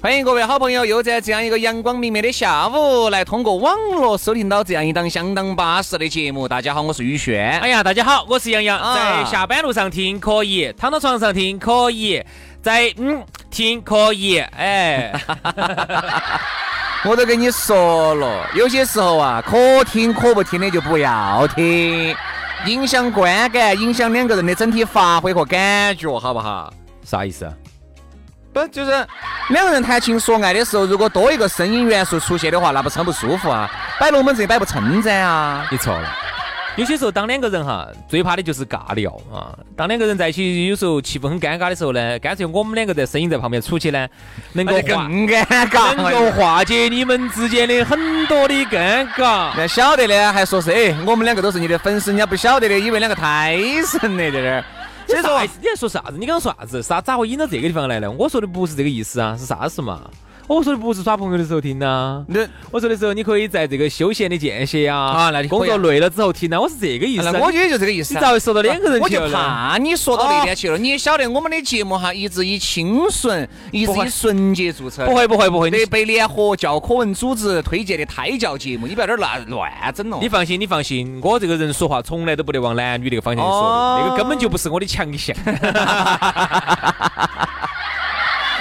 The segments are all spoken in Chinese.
欢迎各位好朋友，又在这样一个阳光明媚的下午，来通过网络收听到这样一档相当巴适的节目。大家好，我是宇轩。哎呀，大家好，我是杨洋。在下班路上听可以，躺到床上听可以，在嗯听可以。哎，我都跟你说了，有些时候啊，可听可不听的就不要听，影响观感，影响两个人的整体发挥和感觉，好不好？啥意思？不就是两个人谈情说爱的时候，如果多一个声音元素出现的话，那不是很不舒服啊？摆龙门阵摆不称赞啊？你错了。有些时候，当两个人哈，最怕的就是尬聊啊。当两个人在一起，有时候气氛很尴尬的时候呢，干脆我们两个在声音在旁边出去呢，能够更尴尬，能够化解你们之间的很多的尴尬。那晓得的还说是哎，我们两个都是你的粉丝，人家不晓得的以为两个太神了，在这儿。所以说，你在说啥子？你刚刚说啥子？啥咋会引到这个地方来呢？我说的不是这个意思啊，是啥事嘛？我说的不是耍朋友的时候听呐。那我说的时候，你可以在这个休闲的间歇呀，啊，那工作累了之后听呐。我是这个意思。那我觉得就这个意思。你咋会说到两个人去了？我就怕你说到那边去了。你也晓得我们的节目哈，一直以清纯、一直以纯洁著称。不会不会不会。那，被联合教科文组织推荐的胎教节目，你不要在这乱乱整了。你放心，你放心，我这个人说话从来都不得往男女那个方向去说，那个根本就不是我的强项。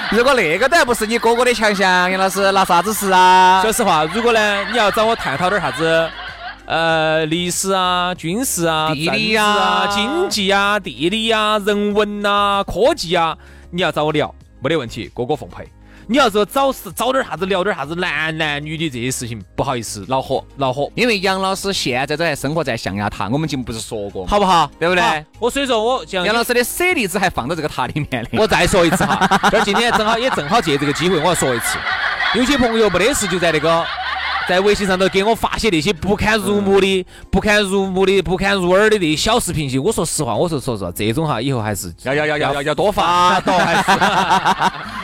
如果那个都还不是你哥哥的强项，杨老师，拿啥子事啊？说实话，如果呢，你要找我探讨点啥子，呃，历史啊、军事啊、地理啊、经济啊、地理啊、人文呐、科技啊，你要找我聊，没得问题，哥哥奉陪。你要是找事找点啥子聊点啥子男男女女这些事情，不好意思，恼火恼火。因为杨老师现在都还生活在象牙塔，我们节目不是说过，好不好？对不对？我所以说我杨老师的舍利子还放到这个塔里面的。我再说一次哈，这今天正好也正好借这个机会，我要说一次，有些朋友没得事就在那个。在微信上头给我发些那些不堪入目的、不堪入目的、不堪入耳的那些小视频，我说实话，我说说实话，这种哈以后还是要要要要要要多发，多还是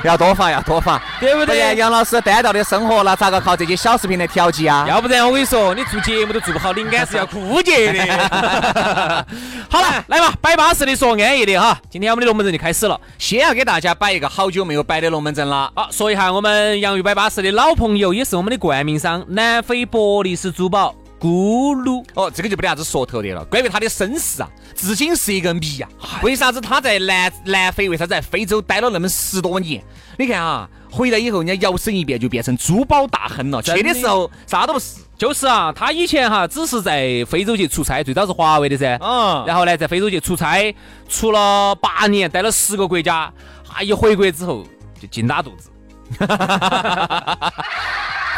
要多发要多发，对不对？杨老师单调的生活，那咋个靠这些小视频来调剂啊？要不然我跟你说，你做节目都做不好，灵感是要枯竭的。好了，来嘛，摆巴适的说安逸的哈。今天我们的龙门阵就开始了，先要给大家摆一个好久没有摆的龙门阵了。好，说一下我们洋芋摆巴适的老朋友，也是我们的冠名商。南非伯利斯珠宝咕噜哦，这个就没得啥子说头的了。关于他的身世啊，至今是一个谜呀。为啥子他在南南非？为啥子在非洲待了那么十多年？你看啊，回来以后人家摇身一变就变成珠宝大亨了。去的时候啥都不是，就是啊，他以前哈只是在非洲去出差，最早是华为的噻。嗯。然后呢，在非洲去出差，出了八年，待了十个国家。啊，一回国之后就劲拉肚子。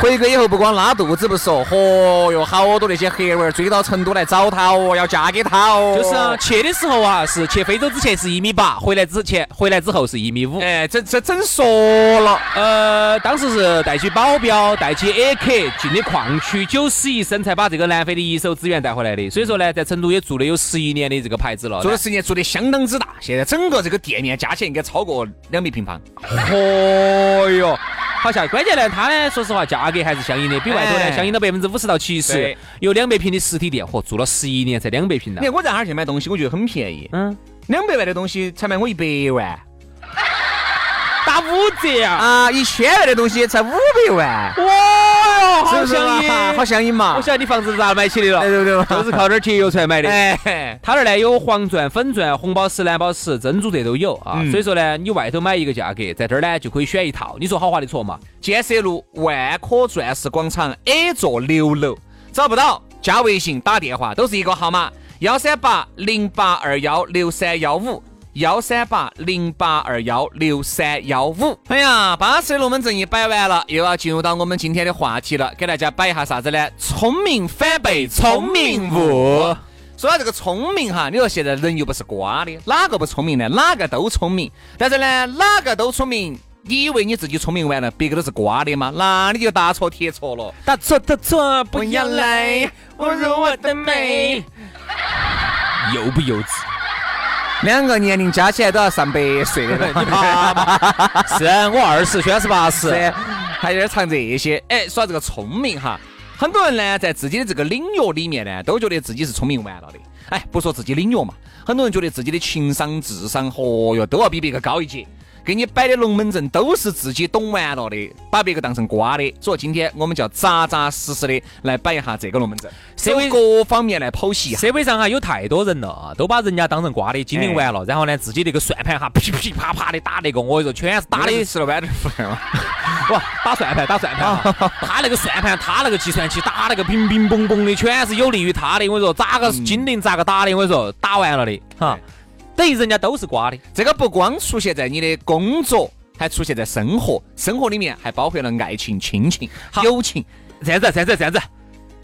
回国以后不光拉肚子不说，嚯哟，好多那些黑娃儿追到成都来找他哦，要嫁给他哦。就是啊，去的时候啊，是去非洲之前是一米八，回来之前回来之后是一米五。哎，这这整说了，呃，当时是带起保镖，带起 AK 进的矿区，九死一生才把这个南非的一手资源带回来的。所以说呢，在成都也做了有十一年的这个牌子了，做了十年，做的相当之大。现在整个这个店面加起来应该超过两百平方。嚯哟！好像关键呢，它呢，说实话，价格还是相应的，比外头呢相应到百分之五十到七十。有两百平的实体店，嚯，做了十一年才两百平呢。你看我在哪儿去买东西，我觉得很便宜。嗯，两百万的东西才卖我一百万。打五折啊！啊，一千万的东西才五百万，哇哟，好相应，好相应嘛！我晓得你房子是咋买起的了，对对对，就是靠点节约出来买的。哎，他那儿呢有黄钻、粉钻、红宝石、蓝宝石、珍珠这都有啊。所以说呢，你外头买一个价格，在这儿呢就可以选一套。你说好划得着嘛？建设路万科钻石广场 A 座六楼，找不到加微信打电话都是一个号码。幺三八零八二幺六三幺五。幺三八零八二幺六三幺五。哎呀，巴适的龙门阵一摆完了，又要进入到我们今天的话题了，给大家摆一下啥子呢？聪明反被聪明误。说到这个聪明哈，你说现在人又不是瓜的，哪个不聪明呢？哪个都聪明。但是呢，哪个都聪明，你以为你自己聪明完了，别个都是瓜的吗？那你就大错特错了。大错特错，不要来侮辱我的美。幼不幼稚？两个年龄加起来都要上百岁了，你怕吗？是我二十，轩是八十，还有点唱这些。哎，说这个聪明哈，很多人呢在自己的这个领域里面呢，都觉得自己是聪明完了的。哎，不说自己领域嘛，很多人觉得自己的情商、智商，嚯哟，都要比别个高一截。给你摆的龙门阵都是自己懂完了的，把别个当成瓜的。所以今天我们就要扎扎实实的来摆一下这个龙门阵，社会各方面来剖析。社会上哈有太多人了啊，都把人家当成瓜的，经营完了，然后呢自己那个算盘哈噼噼啪啪的打那个，我跟你说全是打的吃了豌豆腐嘛。哇打算盘，打算盘，他那个算盘，他那个计算器打那个乒乒嘣嘣的，全是有利于他的。我跟你说，咋个精灵咋个打的？我跟你说，打完了的哈。等于人家都是瓜的，这个不光出现在你的工作，还出现在生活，生活里面还包括了爱情、亲情、友情。这样子，这样子，这样子，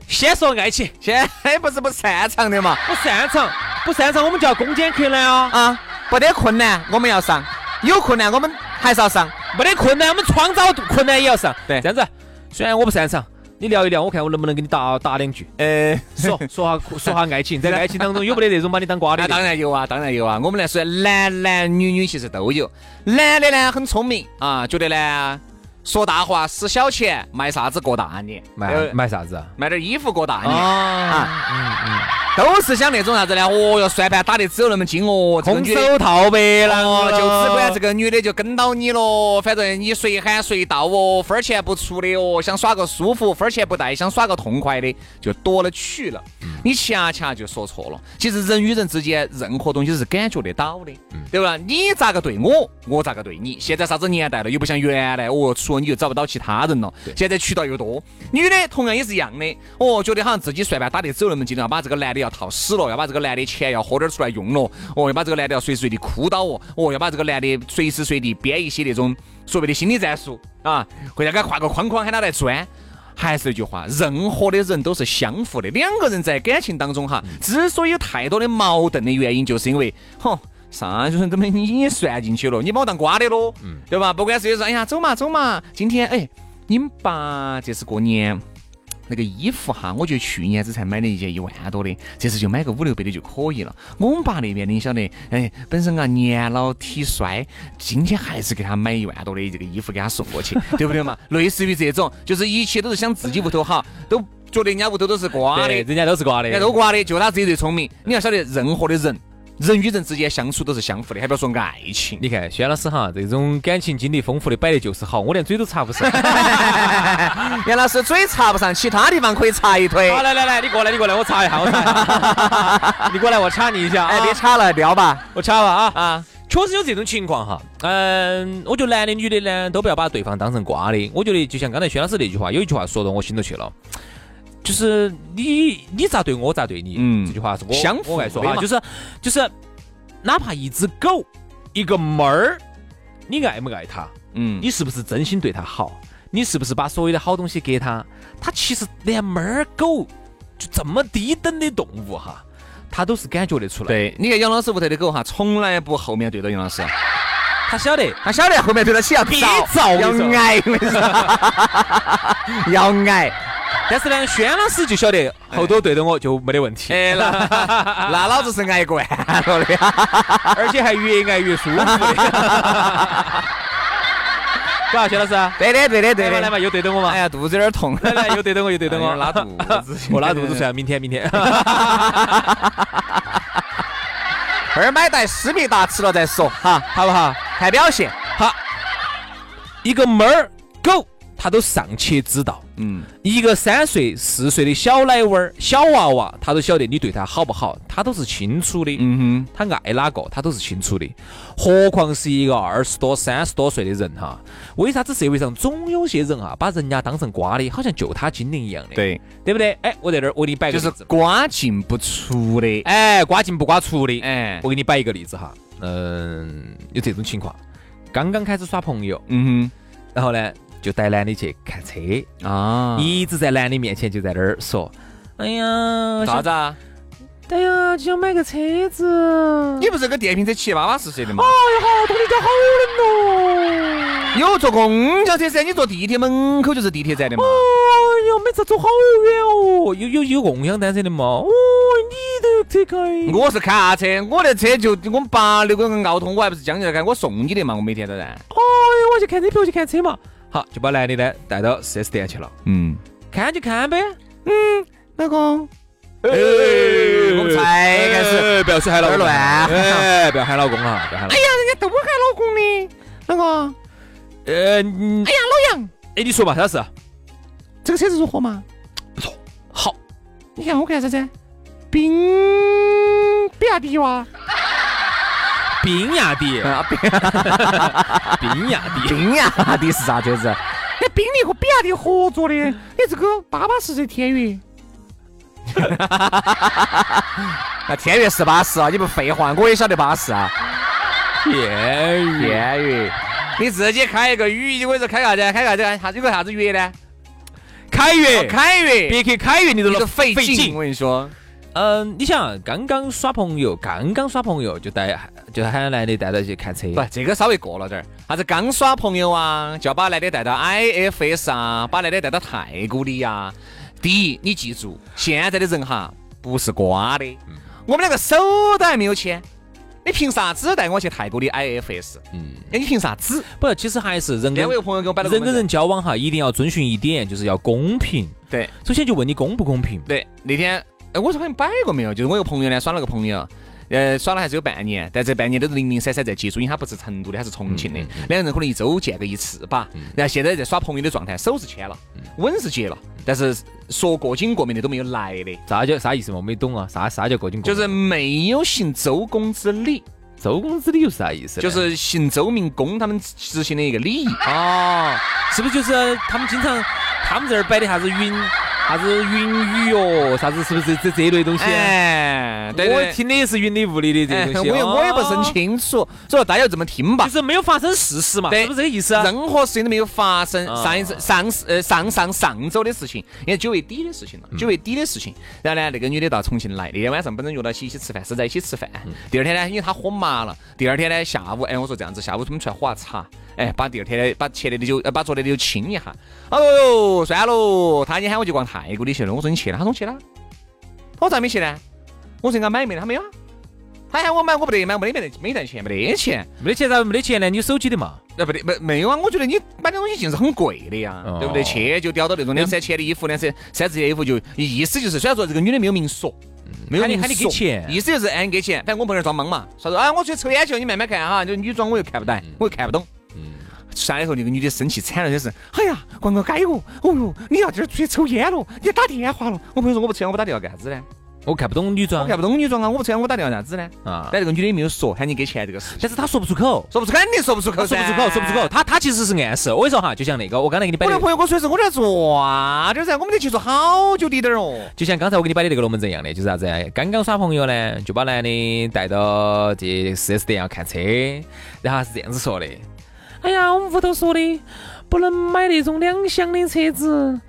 先说爱情，先 不是不擅长的嘛？不擅长，不擅长，我们就要攻坚克难啊！啊，不得困难我们要上，有困难我们还是要上，没得困难我们创造困难也要上。对，这样子，虽然我不擅长。你聊一聊，我看我能不能给你打打两句。呃，说说下说下爱情，在爱情当中有没得那种把你当瓜的？当然有啊，当然有啊。我们来说，男男女女其实都有。男的呢很聪明啊，觉得呢说大话使小钱，卖啥子过大年？卖卖啥子？卖点衣服过大年啊。嗯嗯。都是想那种啥子呢？哦哟，算盘打得只有那么精哦，空手套白狼哦，就只管这个女的就跟到你了。反正你随喊随到哦，分钱不出的哦，想耍个舒服，分钱不带，想耍个痛快的，就多了去了。你恰恰就说错了。其实人与人之间任何东西是感觉得到的，对吧？你咋个对我，我咋个对你。现在啥子年代了，又不像原来哦，除了你就找不到其他人了。现在渠道又多，女的同样也是一样的。哦，觉得好像自己算盘打得只有那么精，了把这个男的。要套死了，要把这个男的钱要喝点出来用了，哦，要把这个男的要随时随地哭倒哦，哦，要把这个男的随时随地编一些那种所谓的心理战术啊，或者给他画个框框喊他来钻。还是那句话，任何的人都是相互的，两个人在感情当中哈，之所以有太多的矛盾的原因，就是因为，哼，啥就是都没你算进去了，你把我当瓜的喽，嗯，对吧？不管是说，哎呀，走嘛走嘛，今天哎，你们爸这是过年。那个衣服哈，我觉得去年子才买了一件一万多的，这次就买个五六百的就可以了。我们爸那边你晓得，哎，本身啊年老体衰，今天还是给他买一万多的这个衣服给他送过去，对不对嘛？类似于这种，就是一切都是想自己屋头好，都觉得人家屋头都是瓜的，人家都是瓜的，人家都瓜的，就他自己最聪明。你要晓得，任何的人。人与人之间相处都是相互的，还不要说爱情。你看，轩老师哈，这种感情经历丰富的摆的就是好，我连嘴都插不上。杨老师嘴插不上，其他地方可以插一推。好，来来来，你过来，你过来，我插一下，我插一下。你过来，我插你一下。哎，别插了，聊吧，我插吧啊啊！确实有这种情况哈。嗯，我觉得男的女的呢，都不要把对方当成瓜的。我觉得就像刚才薛老师那句话，有一句话说到我心头去了。就是你你咋对我咋对你，嗯，这句话是我相我爱说哈，就是就是，哪怕一只狗，一个猫儿，你爱不爱它？嗯，你是不是真心对它好？你是不是把所有的好东西给它？它其实连猫儿狗就这么低等的动物哈，它都是感觉得出来。对，你看杨老师屋头的狗哈，从来不后面对着杨老师，他晓得，他晓得后面对着起要躁，要挨，要挨。但是呢，轩老师就晓得后头对着我就没得问题。哎，那 那老子是挨惯了的，而且还越挨越舒服的。对吧，轩老师？对的，对的，对的。来嘛，又对着我嘛。哎呀，肚子有点痛。来来，又对着我，又对着我。拉肚子。我拉肚子算了明天，明天。二买袋思密达吃了再说，哈，好不好？看表现。好，一个猫儿狗，它都尚且知道。嗯，一个三岁、四岁的小奶娃儿、小娃娃，他都晓得你对他好不好，他都是清楚的。嗯哼他爱哪个，他都是清楚的。何况是一个二十多、三十多岁的人哈？为啥子社会上总有些人啊，把人家当成瓜的，好像就他精灵一样的？对，对不对？哎，我在这儿，我给你摆个就是。瓜进不出的。哎，瓜进不瓜出的。哎我，给你摆一个例子哈。嗯，有这种情况，刚刚开始耍朋友，嗯哼然后呢，就带男的去看车，啊，一直在男的面前就在那儿说：“哎呀，啥子啊？哎呀，就想买个车子。你不是个电瓶车骑巴巴适适的吗？哎呀，好多你家好冷哦。有坐公交车噻，你坐地铁门口就是地铁站的嘛。哎呀，每次走好远哦。有有有共享单车的嘛？哦，你都车开。我是开啥车，我的车就我们八六个人奥拓，我还不是将就来开，我送你的嘛，我每天都在。哎呀，我去看车票去看车嘛。好，就把男的呢带到 4S 店去了，嗯，看就看呗。嗯老公，哎，我们才开始。哎，不要说喊老公，乱哎，不要喊老公哈，不要喊。哎呀，人家都喊老公的，老公。呃，嗯哎呀，老杨，哎，你说嘛，啥事？这个车子如何嘛？不错好，你看我看啥子？宾比亚迪哇，宾亚迪，啊，宾宾雅迪，宾亚迪是啥车子？那宾利和比亚迪合作的，哎，这个巴巴适适天悦。那天悦是巴适啊，你不废话，我也晓得巴适啊。天悦，天悦，你自己开一个宇，我说开啥子？开啥子？啥子有个啥子悦呢？凯越，凯悦，别克凯越，你都你都费费劲，我跟你说。嗯，你想，刚刚耍朋友，刚刚耍朋友就带，就喊男的带到去看车，不，这个稍微过了点儿。啥子刚耍朋友啊，就要把男的带到 IFS 啊，把男的带到太古里呀。第一，你记住，现在的人哈不是瓜的，我们两个手都还没有牵，你凭啥子带我去泰国的 IFS？嗯，哎，你凭啥子？不，其实还是人跟我有朋友给我摆人跟人交往哈，一定要遵循一点，就是要公平。对首先就问你公不公平？对，那天哎，我说好像摆过没有？就是我有个朋友呢，耍了个朋友。呃，耍了还是有半年，但这半年都是零零散散在接触，因为他不是成都的，他是重庆的，两个人可能一周见个一次吧。然后现在在耍朋友的状态，手是牵了，吻是结了，但是说过紧过面的都没有来的，啥叫啥意思嘛？我没懂啊，啥啥叫过紧过就是没有行周公之礼，周公之礼又是啥意思？就是行周明公他们执行的一个礼仪。哦，是不是就是他们经常他们这儿摆的啥子云啥子云雨哟，啥子是不是这这类东西？哎，对对我听的也是云里雾里的这哎些东西。我也我也不是很哦，清楚，所以说大家就这么听吧就。是没有发生事实嘛，对是不是这个意思啊？任何事情都没有发生。啊上一次上呃上上上周的事情，因为九月底的事情了，九月底的事情。然后呢，那个女的到重庆来，那天晚上本身约到一起一起吃饭，是在一起吃饭。第二天呢，因为她喝麻了，第二天呢下午，哎，我说这样子，下午他们出来喝下茶，哎，把第二天的把前天的酒，呃，把昨天的酒清一下。哦哟，算喽，他已经喊我去逛泰国的去了。我说你去了，他说去了。我咋没去呢？我说人家买没得，他没有啊。他喊我买，我不得买，没得没没带钱，没得钱。没得钱咋没得钱呢？你有手机的嘛？呃，不得，没没有啊！我觉得你买的东西尽是很贵的呀，哦对不对？去就叼到那种两三千的衣服，两三三四千的衣服，就意思就是，虽然说这个女的没有明说，没有明喊你喊你给说钱意思就是哎你给钱，反正我朋友装懵嘛，说说啊我去抽烟去，你慢慢看哈，就女装我又看不懂，我又看不懂。上来以后，那个女的生气惨了，就是，哎呀，光哥改哦，哦哟，你要今儿出去抽烟了，你打电话了。我朋友说我不抽烟，我不打电话干啥子呢？我看不懂女装我看不懂女装啊，我不抽烟，我打电话干啥子呢？啊，但这个女的也没有说喊你给钱这个事，但是她说不出口，说不出，肯定说不出口，说不出口，说不出口。她她其实是暗示。我跟你说哈，就像那个我刚才给你摆的我那，朋友跟我说的是我在转点噻，我们得去做好久的点儿哦。就像刚才我给你摆的那个龙门阵一样的，就是啥子？刚刚耍朋友呢，就把男的带到这 4S 店要看车，然后是这样子说的：哎呀，我们屋头说的不能买那种两厢的车子，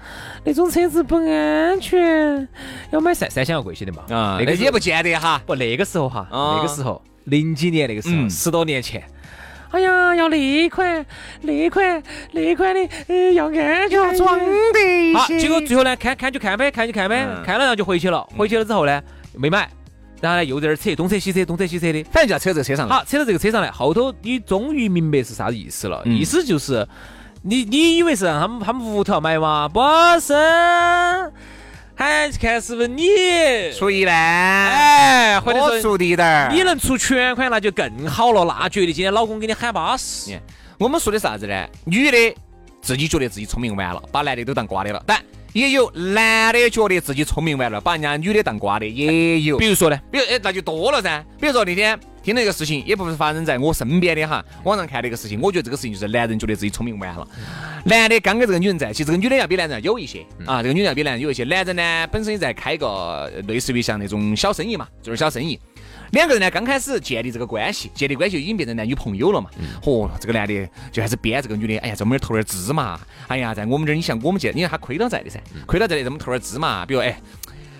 那种车子不安全，要买三三厢要贵些的嘛。啊，那个也不见得哈。不那个时候哈，啊那个时候零几年那个时候，嗯十多年前。哎呀，要那款那款那款的，呃，要安全，要装的一好，结果最后呢，看看就看呗，看就看呗，嗯看了然后就回去了。回去了之后呢，没买，然后呢又在那儿扯，东扯西扯，东扯西扯的。反正就要扯这个车上来。好，扯到这个车上来，后头你终于明白是啥子意思了，嗯意思就是你你以为是让他们他们屋头要买吗？不是，还看是不是你，出一呢，哎，或者多说出的点儿。你能出全款，那就更好了，那绝对今天老公给你喊巴适。我们说的啥子呢？女的自己觉得自己聪明完了，把男的都当瓜的了。但也有男的觉得自己聪明完了，把人家女的当瓜的，也有。比如说呢，比如哎，那就多了噻。比如说那天听了一个事情，也不是发生在我身边的哈，网上看的一个事情，我觉得这个事情就是男人觉得自己聪明完了。男的刚跟这个女人在一起，这个女的要比男人有一些啊，这个女人要比男人有一些。男人呢，本身也在开个类似于像那种小生意嘛，做点小生意。两个人呢，刚开始建立这个关系，建立关系已经变成男女朋友了嘛。嚯，这个男的就开始编这个女的，哎呀，在我们这儿投点资嘛。哎呀，在我们这儿，你像我们这，你看他亏到在的噻，亏到在的，这么投点资嘛。比如哎，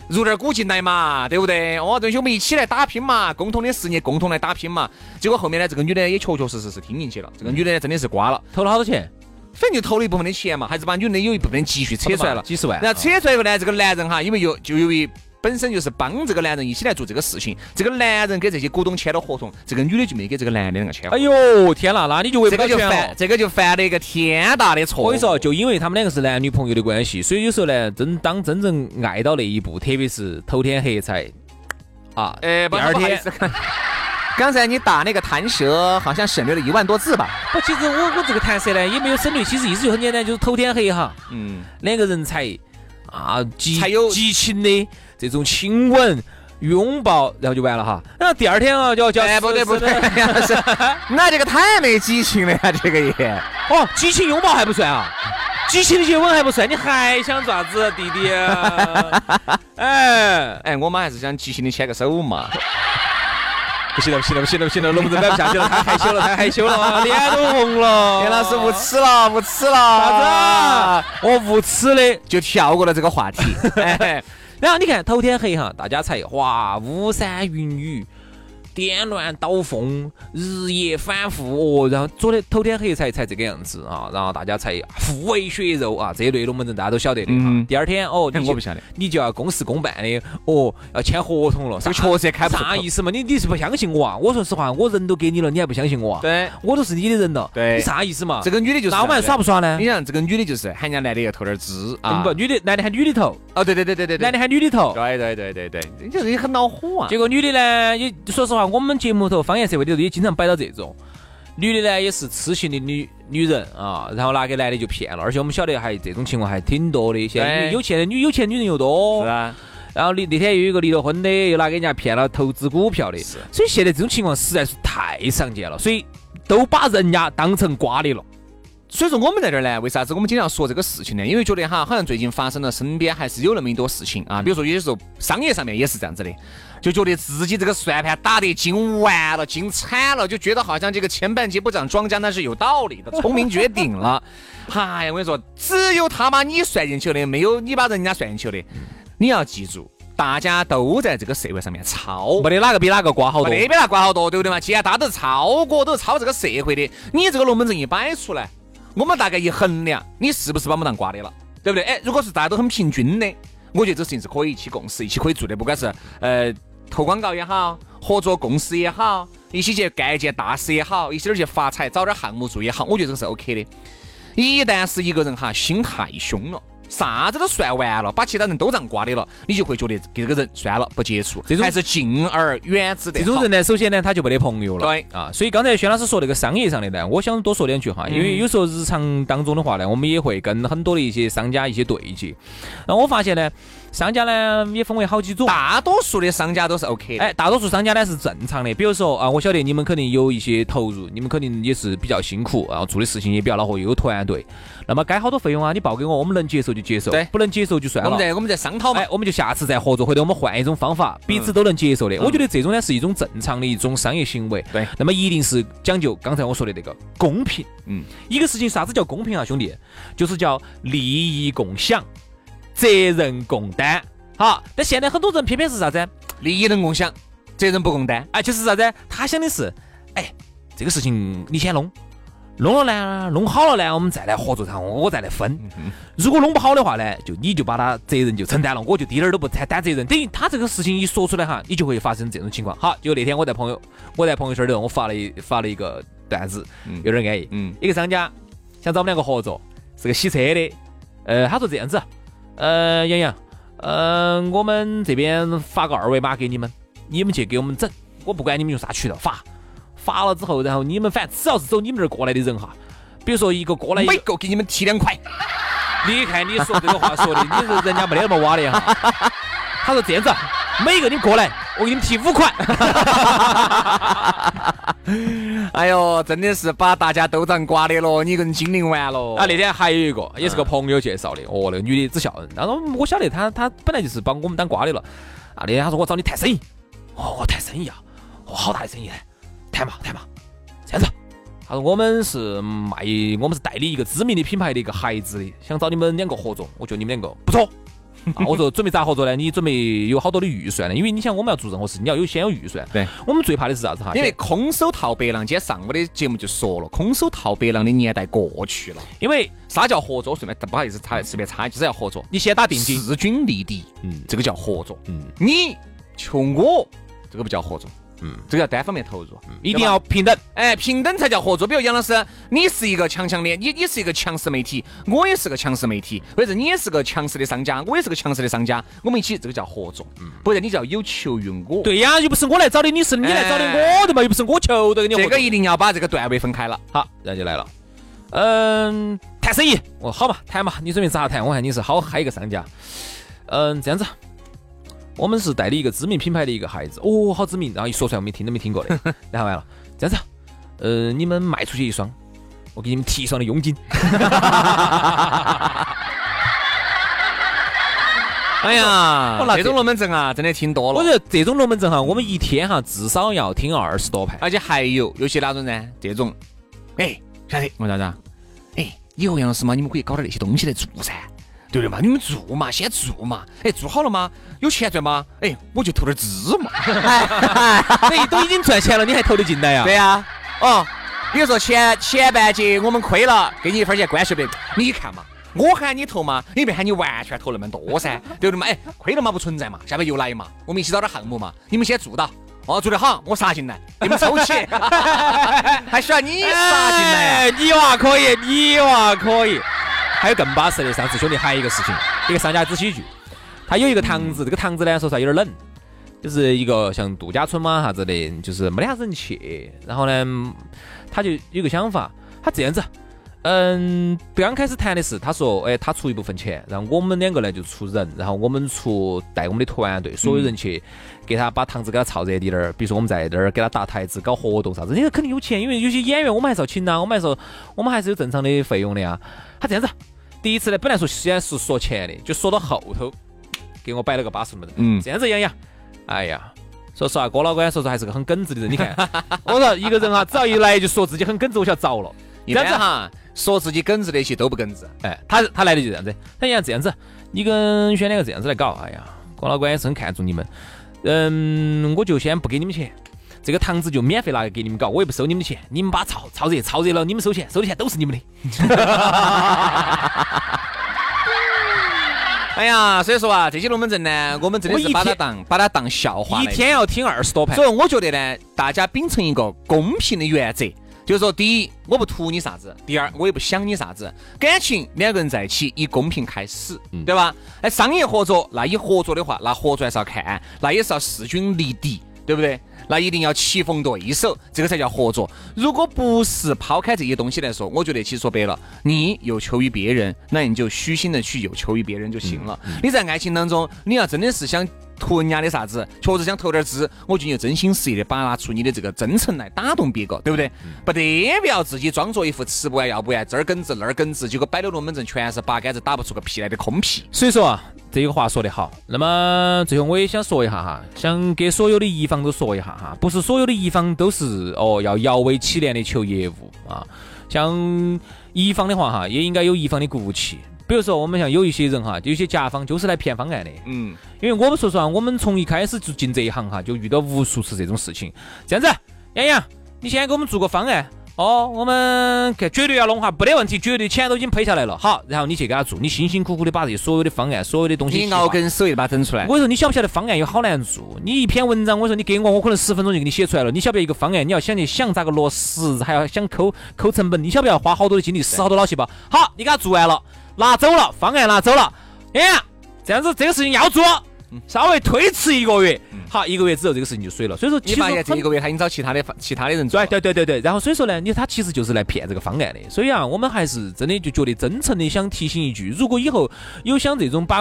入点股进来嘛，对不对？哦，东西我们一起来打拼嘛，共同的事业，共同来打拼嘛。结果后面呢，这个女的也确确实实是听进去了。这个女的呢，真的是瓜了，投了好多钱，反正就投了一部分的钱嘛，还是把女的有一部分积蓄扯出来了，几十万。然后扯出来以后呢，这个男人哈，因为有就由于。本身就是帮这个男人一起来做这个事情，这个男人给这些股东签了合同，这个女的就没给这个男的那个签。哎呦天呐，那你就为这个就犯这个就犯了一个天大的错。我跟你说，就因为他们两个是男女朋友的关系，所以有时候呢，真当真正爱到那一步，特别是头天黑才啊，呃，第二天。刚才你打那个弹舌，好像省略了一万多字吧？不，其实我我这个弹舌呢也没有省略，其实意思就很简单，就是头天黑哈，嗯，两个人才啊激才有激情的。这种亲吻、拥抱，然后就完了哈。然后第二天啊，就要叫。哎，不对不对，是，那这个太没激情了呀，这个也。哦，激情拥抱还不算啊，激情的接吻还不算，你还想咋子，弟弟？哎哎，我妈还是想激情的牵个手嘛。不行了，不行了，不行了，不行了，龙子摆不下去了，太害羞了，太害羞了，脸都红了。严老师无耻了，无耻了。啥子？我无耻的就跳过了这个话题。然后你看，头天黑哈，大家才哇，巫山云雨。颠鸾倒凤，日夜反复哦，然后昨天头天黑才才这个样子啊，然后大家才互为血肉啊，这类龙门阵大家都晓得的哈。第二天哦，我不晓得，你就要公事公办的哦，要签合同了。这个确实开不啥意思嘛？你你是不相信我啊？我说实话，我人都给你了，你还不相信我啊？对，我都是你的人了。对，你啥意思嘛？这个女的就是，那我们还耍不耍呢？你想，这个女的就是喊人家男的要投点资啊？不，女的男的喊女的投。哦，对对对对对，男的喊女的投。对对对对对，你这也很恼火啊。结果女的呢，也说实话，我们节目头。方言社会里头也经常摆到这种，女的呢也是痴情的女女人啊，然后拿给男的就骗了，而且我们晓得还这种情况还挺多的，现在有钱的女有钱女人又多，是啊。然后那那天又有一个离了婚的，又拿给人家骗了投资股票的，是。所以现在这种情况实在是太常见了，所以都把人家当成瓜的了。所以说我们在这儿呢，为啥子我们经常说这个事情呢？因为觉得哈，好像最近发生了身边还是有那么一多事情啊，比如说有些时候商业上面也是这样子的。就觉得自己这个算盘打得精完了，精惨了，就觉得好像这个前半截不长庄家那是有道理的，聪明绝顶了。哎呀，我跟你说，只有他把你算进去的，没有你把人家算进去的。你要记住，大家都在这个社会上面抄，没得哪个比哪个瓜好多，没比哪瓜好多，对不对嘛？既然大家都抄过，都是抄这个社会的，你这个龙门阵一摆出来，我们大概一衡量，你是不是把我们当瓜的了，对不对？哎，如果是大家都很平均的，我觉得这事情是可以一起共识，一起可以做的，不管是呃。投广告也好，合作共事也好，一起去干一件大事也好，一起去发财，找点项目做也好，我觉得这个是 OK 的。一旦是一个人哈，心太凶了。啥子都算完了，把其他人都让瓜的了，你就会觉得跟这个人算了不接触，这种还是敬而远之的。这种人呢，首先呢，他就没得朋友了。对啊，所以刚才轩老师说那个商业上的呢，我想多说两句哈，因为有时候日常当中的话呢，我们也会跟很多的一些商家一些对接。那我发现呢，商家呢也分为好几种，大多数的商家都是 OK 的。哎，大多数商家呢是正常的。比如说啊，我晓得你们肯定有一些投入，你们肯定也是比较辛苦，然后做的事情也比较恼火，又有团队。那么该好多费用啊？你报给我，我们能接受就接受，对，不能接受就算了。我们再我们再商讨嘛，哎，我们就下次再合作，或者我们换一种方法，彼此都能接受的。我觉得这种呢是一种正常的一种商业行为。对，那么一定是讲究刚才我说的那个公平。嗯，一个事情啥子叫公平啊，兄弟？就是叫利益共享，责任共担。好，但现在很多人偏偏是啥子？利益能共享，责任不共担。哎，就是啥子？他想的是，哎，这个事情你先弄。弄了呢，弄好了呢，我们再来合作，然后我再来分。如果弄不好的话呢，就你就把他责任就承担了，我就滴点儿都不担担责任。等于他这个事情一说出来哈，你就会发生这种情况。好，就那天我在朋友我在朋友圈里头，我发了一发了一个段子，有点安逸。嗯，一个商家想找我们两个合作，是个洗车的。呃，他说这样子，呃，杨洋，嗯，我们这边发个二维码给你们，你们去给我们整，我不管你们用啥渠道发。发了之后，然后你们反正只要是走你们这儿过来的人哈，比如说一个过来一个给你们提两块。你看你说这个话说的，你说人家没得那么挖的哈。他说这样子，每个你过来，我给你们提五块。哎呦，真的是把大家都当瓜的了，你跟精灵玩了啊！那天还有一个，也是个朋友介绍的，哦，那个女的只笑。然后我晓得她，她本来就是把我们当瓜的了。啊，那天她说我找你谈生意，哦，我谈生意啊，哦，好大的生意呢，谈嘛谈嘛，这样子。他说我们是卖，我们是代理一个知名的品牌的一个鞋子的，想找你们两个合作。我觉得你们两个不错。啊，我说准备咋合作呢？你准备有好多的预算呢？因为你想我们要做任何事，你要有先有预算。对，我们最怕的是啥子哈？因为空手套白狼，今天上午的节目就说了，空手套白狼的年代过去了。因为啥叫合作？顺便不好意思插顺便插，就是要合作。你先打定金，势均力敌，嗯，这个叫合作。嗯，你求我，这个不叫合作。嗯，这个要单方面投入，一定要平等，哎，平等才叫合作。比如杨老师，你是一个强强的，你你是一个强势媒体，我也是个强势媒体，或者你也是个强势的商家，我也是个强势的商家，我们一起这个叫合作。嗯，不然你叫有求于我。对呀，又不是我来找的，你是你来找的我的嘛，又不是我求的你。这个一定要把这个段位分开了。好，然后就来了，嗯，谈生意，哦，好嘛，谈嘛，你准备咋谈？我看你是好嗨一个商家。嗯，这样子。我们是代理一个知名品牌的一个鞋子，哦，好知名，然后一说出来我们听都没听过的，然后完了，这样子，呃，你们卖出去一双，我给你们提一双的佣金。哎呀，这种龙门阵啊，真的听多了。我觉得这种龙门阵哈，我们一天哈至少要听二十多盘，而且还有有些哪种呢？这种，哎，晓得我啥子？哎，以后杨老师嘛，你们可以搞点那些东西来做噻。对的嘛，你们做嘛，先做嘛。哎，做好了吗？有钱赚吗？哎，我就投点资嘛。哎，都已经赚钱了，你还投得进来呀？对呀。哦，比如说前前半节我们亏了，给你一分钱关系不？你看嘛，我喊你投嘛，也没喊你完全投那么多噻，对不对嘛？哎，亏了嘛不存在嘛，下面又来嘛，我们一起找点项目嘛。你们先做到，哦，做得好，我杀进来，你们收起。还需要你杀进来？你娃可以，你娃可以。还有更巴适的，上次兄弟还有一个事情，一个商家只喜剧，他有一个堂子，这个堂子呢说实话有点冷，就是一个像度假村嘛啥子的，就是没得啥子人去。然后呢，他就有个想法，他这样子，嗯，刚开始谈的是，他说，哎，他出一部分钱，然后我们两个呢就出人，然后我们出带我们的团队，所有人去给他把堂子给他炒热点儿，比如说我们在这儿给他搭台子、搞活动啥子，你肯定有钱，因为有些演员我们还是要请呐，我们还是我们还是有正常的费用的呀。他这样子。第一次呢，本来说先是说钱的，就说到后头，给我摆了个巴适门。嗯，这样子，杨洋，哎呀，说实话，郭老倌说实话还是个很耿直的人。你看，我说一个人哈，只要一来就说自己很耿直，我就要着了。这样子哈，说自己耿直那些都不耿直。哎，他他来的就这样子。他讲这样子，你跟轩两个这样子来搞，哎呀，郭老倌也是很看重你们。嗯，我就先不给你们钱。这个堂子就免费拿给你们搞，我也不收你们的钱。你们把炒炒热，炒热了你们收钱，收的钱都是你们的。哎呀，所以说啊，这些龙门阵呢，我们真的是把它当把它当笑话一天要听二十多盘。所以我觉得呢，大家秉承一个公平的原则，就是说，第一，我不图你啥子；第二，我也不想你啥子。感情两个人在一起，以公平开始，对吧？哎，商业合作，那以合作的话，那合作还是要看，那也是要势均力敌。对不对？那一定要棋逢对手，这个才叫合作。如果不是抛开这些东西来说，我觉得其实说白了，你有求于别人，那你就虚心的去有求于别人就行了。你在爱情当中，你要真的是想。图人家的啥子？确实想投点资，我就用真心实意的把拿出你的这个真诚来打动别个，对不对？不得不要自己装作一副吃不完要不完，这儿耿直那儿耿直，结果摆的龙门阵全是八竿子打不出个屁来的空屁。所以说啊，这个话说得好。那么最后我也想说一下哈，想给所有的乙方都说一下哈，不是所有的乙方都是哦要摇尾乞怜的求业务啊。像乙方的话哈，也应该有乙方的骨气。比如说，我们像有一些人哈，有些甲方就是来骗方案的。嗯，因为我们说实话，我们从一开始就进这一行哈，就遇到无数次这种事情。这样子，杨洋，你先给我们做个方案哦，我们看绝对要弄哈，没得问题，绝对钱都已经赔下来了。好，然后你去给他做，你辛辛苦苦的把这些所有的方案、所有的东西，你熬根手也把它整出来。我说你晓不晓得方案有好难做？你一篇文章，我说你给我，我可能十分钟就给你写出来了。你晓不晓得一个方案，你要想去想咋个落实，还要想抠抠成本，你晓不晓得花好多的精力，死好多脑细胞？好，你给他做完了。拿走了方案，拿走了。哎呀，这样子这个事情要做，稍微推迟一个月，好，一个月之后这个事情就水了。所以说，你发现这一个月他已经找其他的其他的人做对，对对对对。然后所以说呢，你他其实就是来骗这个方案的。所以啊，我们还是真的就觉得真诚的想提醒一句：如果以后有想这种把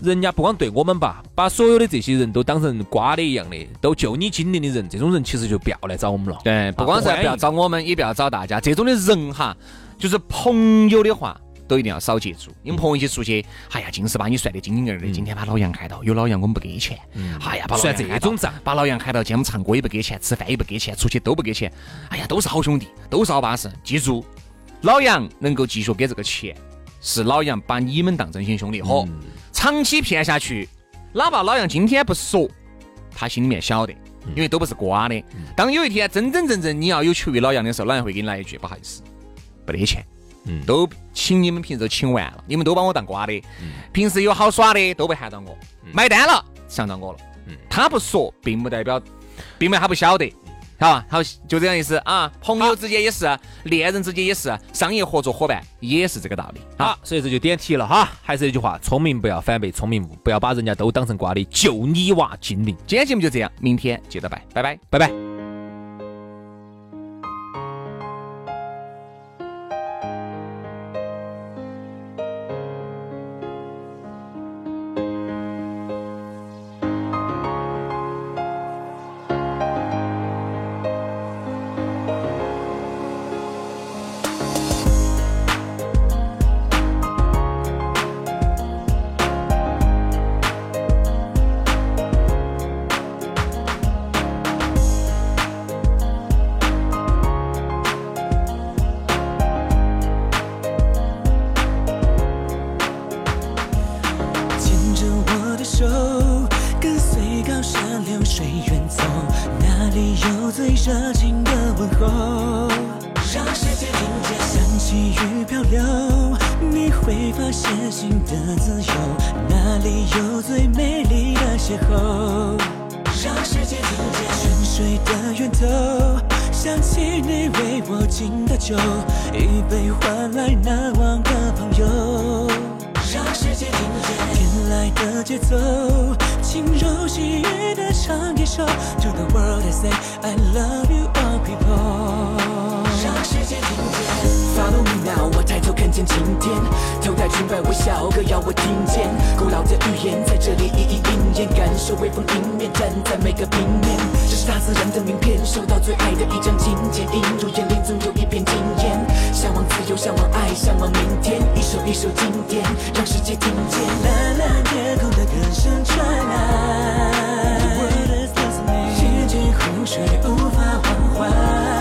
人家不光对我们吧，把所有的这些人都当成瓜的一样的，都就你精灵的人，这种人其实就不要来找我们了。对，不光是不要找我们，也不要找大家。这种的人哈，就是朋友的话。都一定要少接触，你们朋友一起出去，哎呀，尽是把你算得精精儿的。今天把老杨喊到，有老杨我们不给钱。哎呀，把算这种账，把老杨喊到，今天我们唱歌也不给钱，吃饭也不给钱，出去都不给钱。哎呀，都是好兄弟，都是好巴适。记住，老杨能够继续给这个钱，是老杨把你们当真心兄弟伙。长期骗下去，哪怕老杨今天不说，他心里面晓得，因为都不是瓜的。当有一天真真正正你要有求于老杨的时候，老杨会给你来一句不好意思，不得钱。嗯，都请你们平时都请完了，你们都把我当瓜的。平时有好耍的都被喊到我，买单了想到我了。嗯，他不说，并不代表，并没他不晓得，好吧？好，就这样意思啊。朋友之间也是，恋人之间也是，商业合作伙伴也是这个道理。好，所以这就点题了哈。还是那句话，聪明不要反被聪明误，不要把人家都当成瓜的，就你娃精灵。今天节目就这样，明天接着拜，拜拜，拜拜。一杯换来难忘的朋友，让世界听见天籁的节奏，轻柔细语的唱一首。To the world I say I love you all people，让世界听见。Follow me now，我抬头看见晴天，头戴裙摆微笑，歌谣我听见，古老的语言在这里一一应验，感受微风迎面，站在每个平面，这是大自然的名片，收到最爱的一张请柬，映入眼帘总有一片惊艳，向往自由，向往爱，向往明天，一首一首经典，让世界听见，蓝蓝天空的歌声传来，眼睛湖水无法忘怀。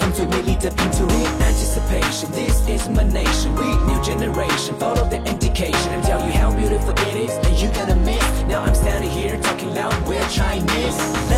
from dream, we lead up into it. Anticipation, this is my nation. We new generation, follow the indication and tell you how beautiful it is. And you gonna miss. Now I'm standing here talking loud, we're Chinese.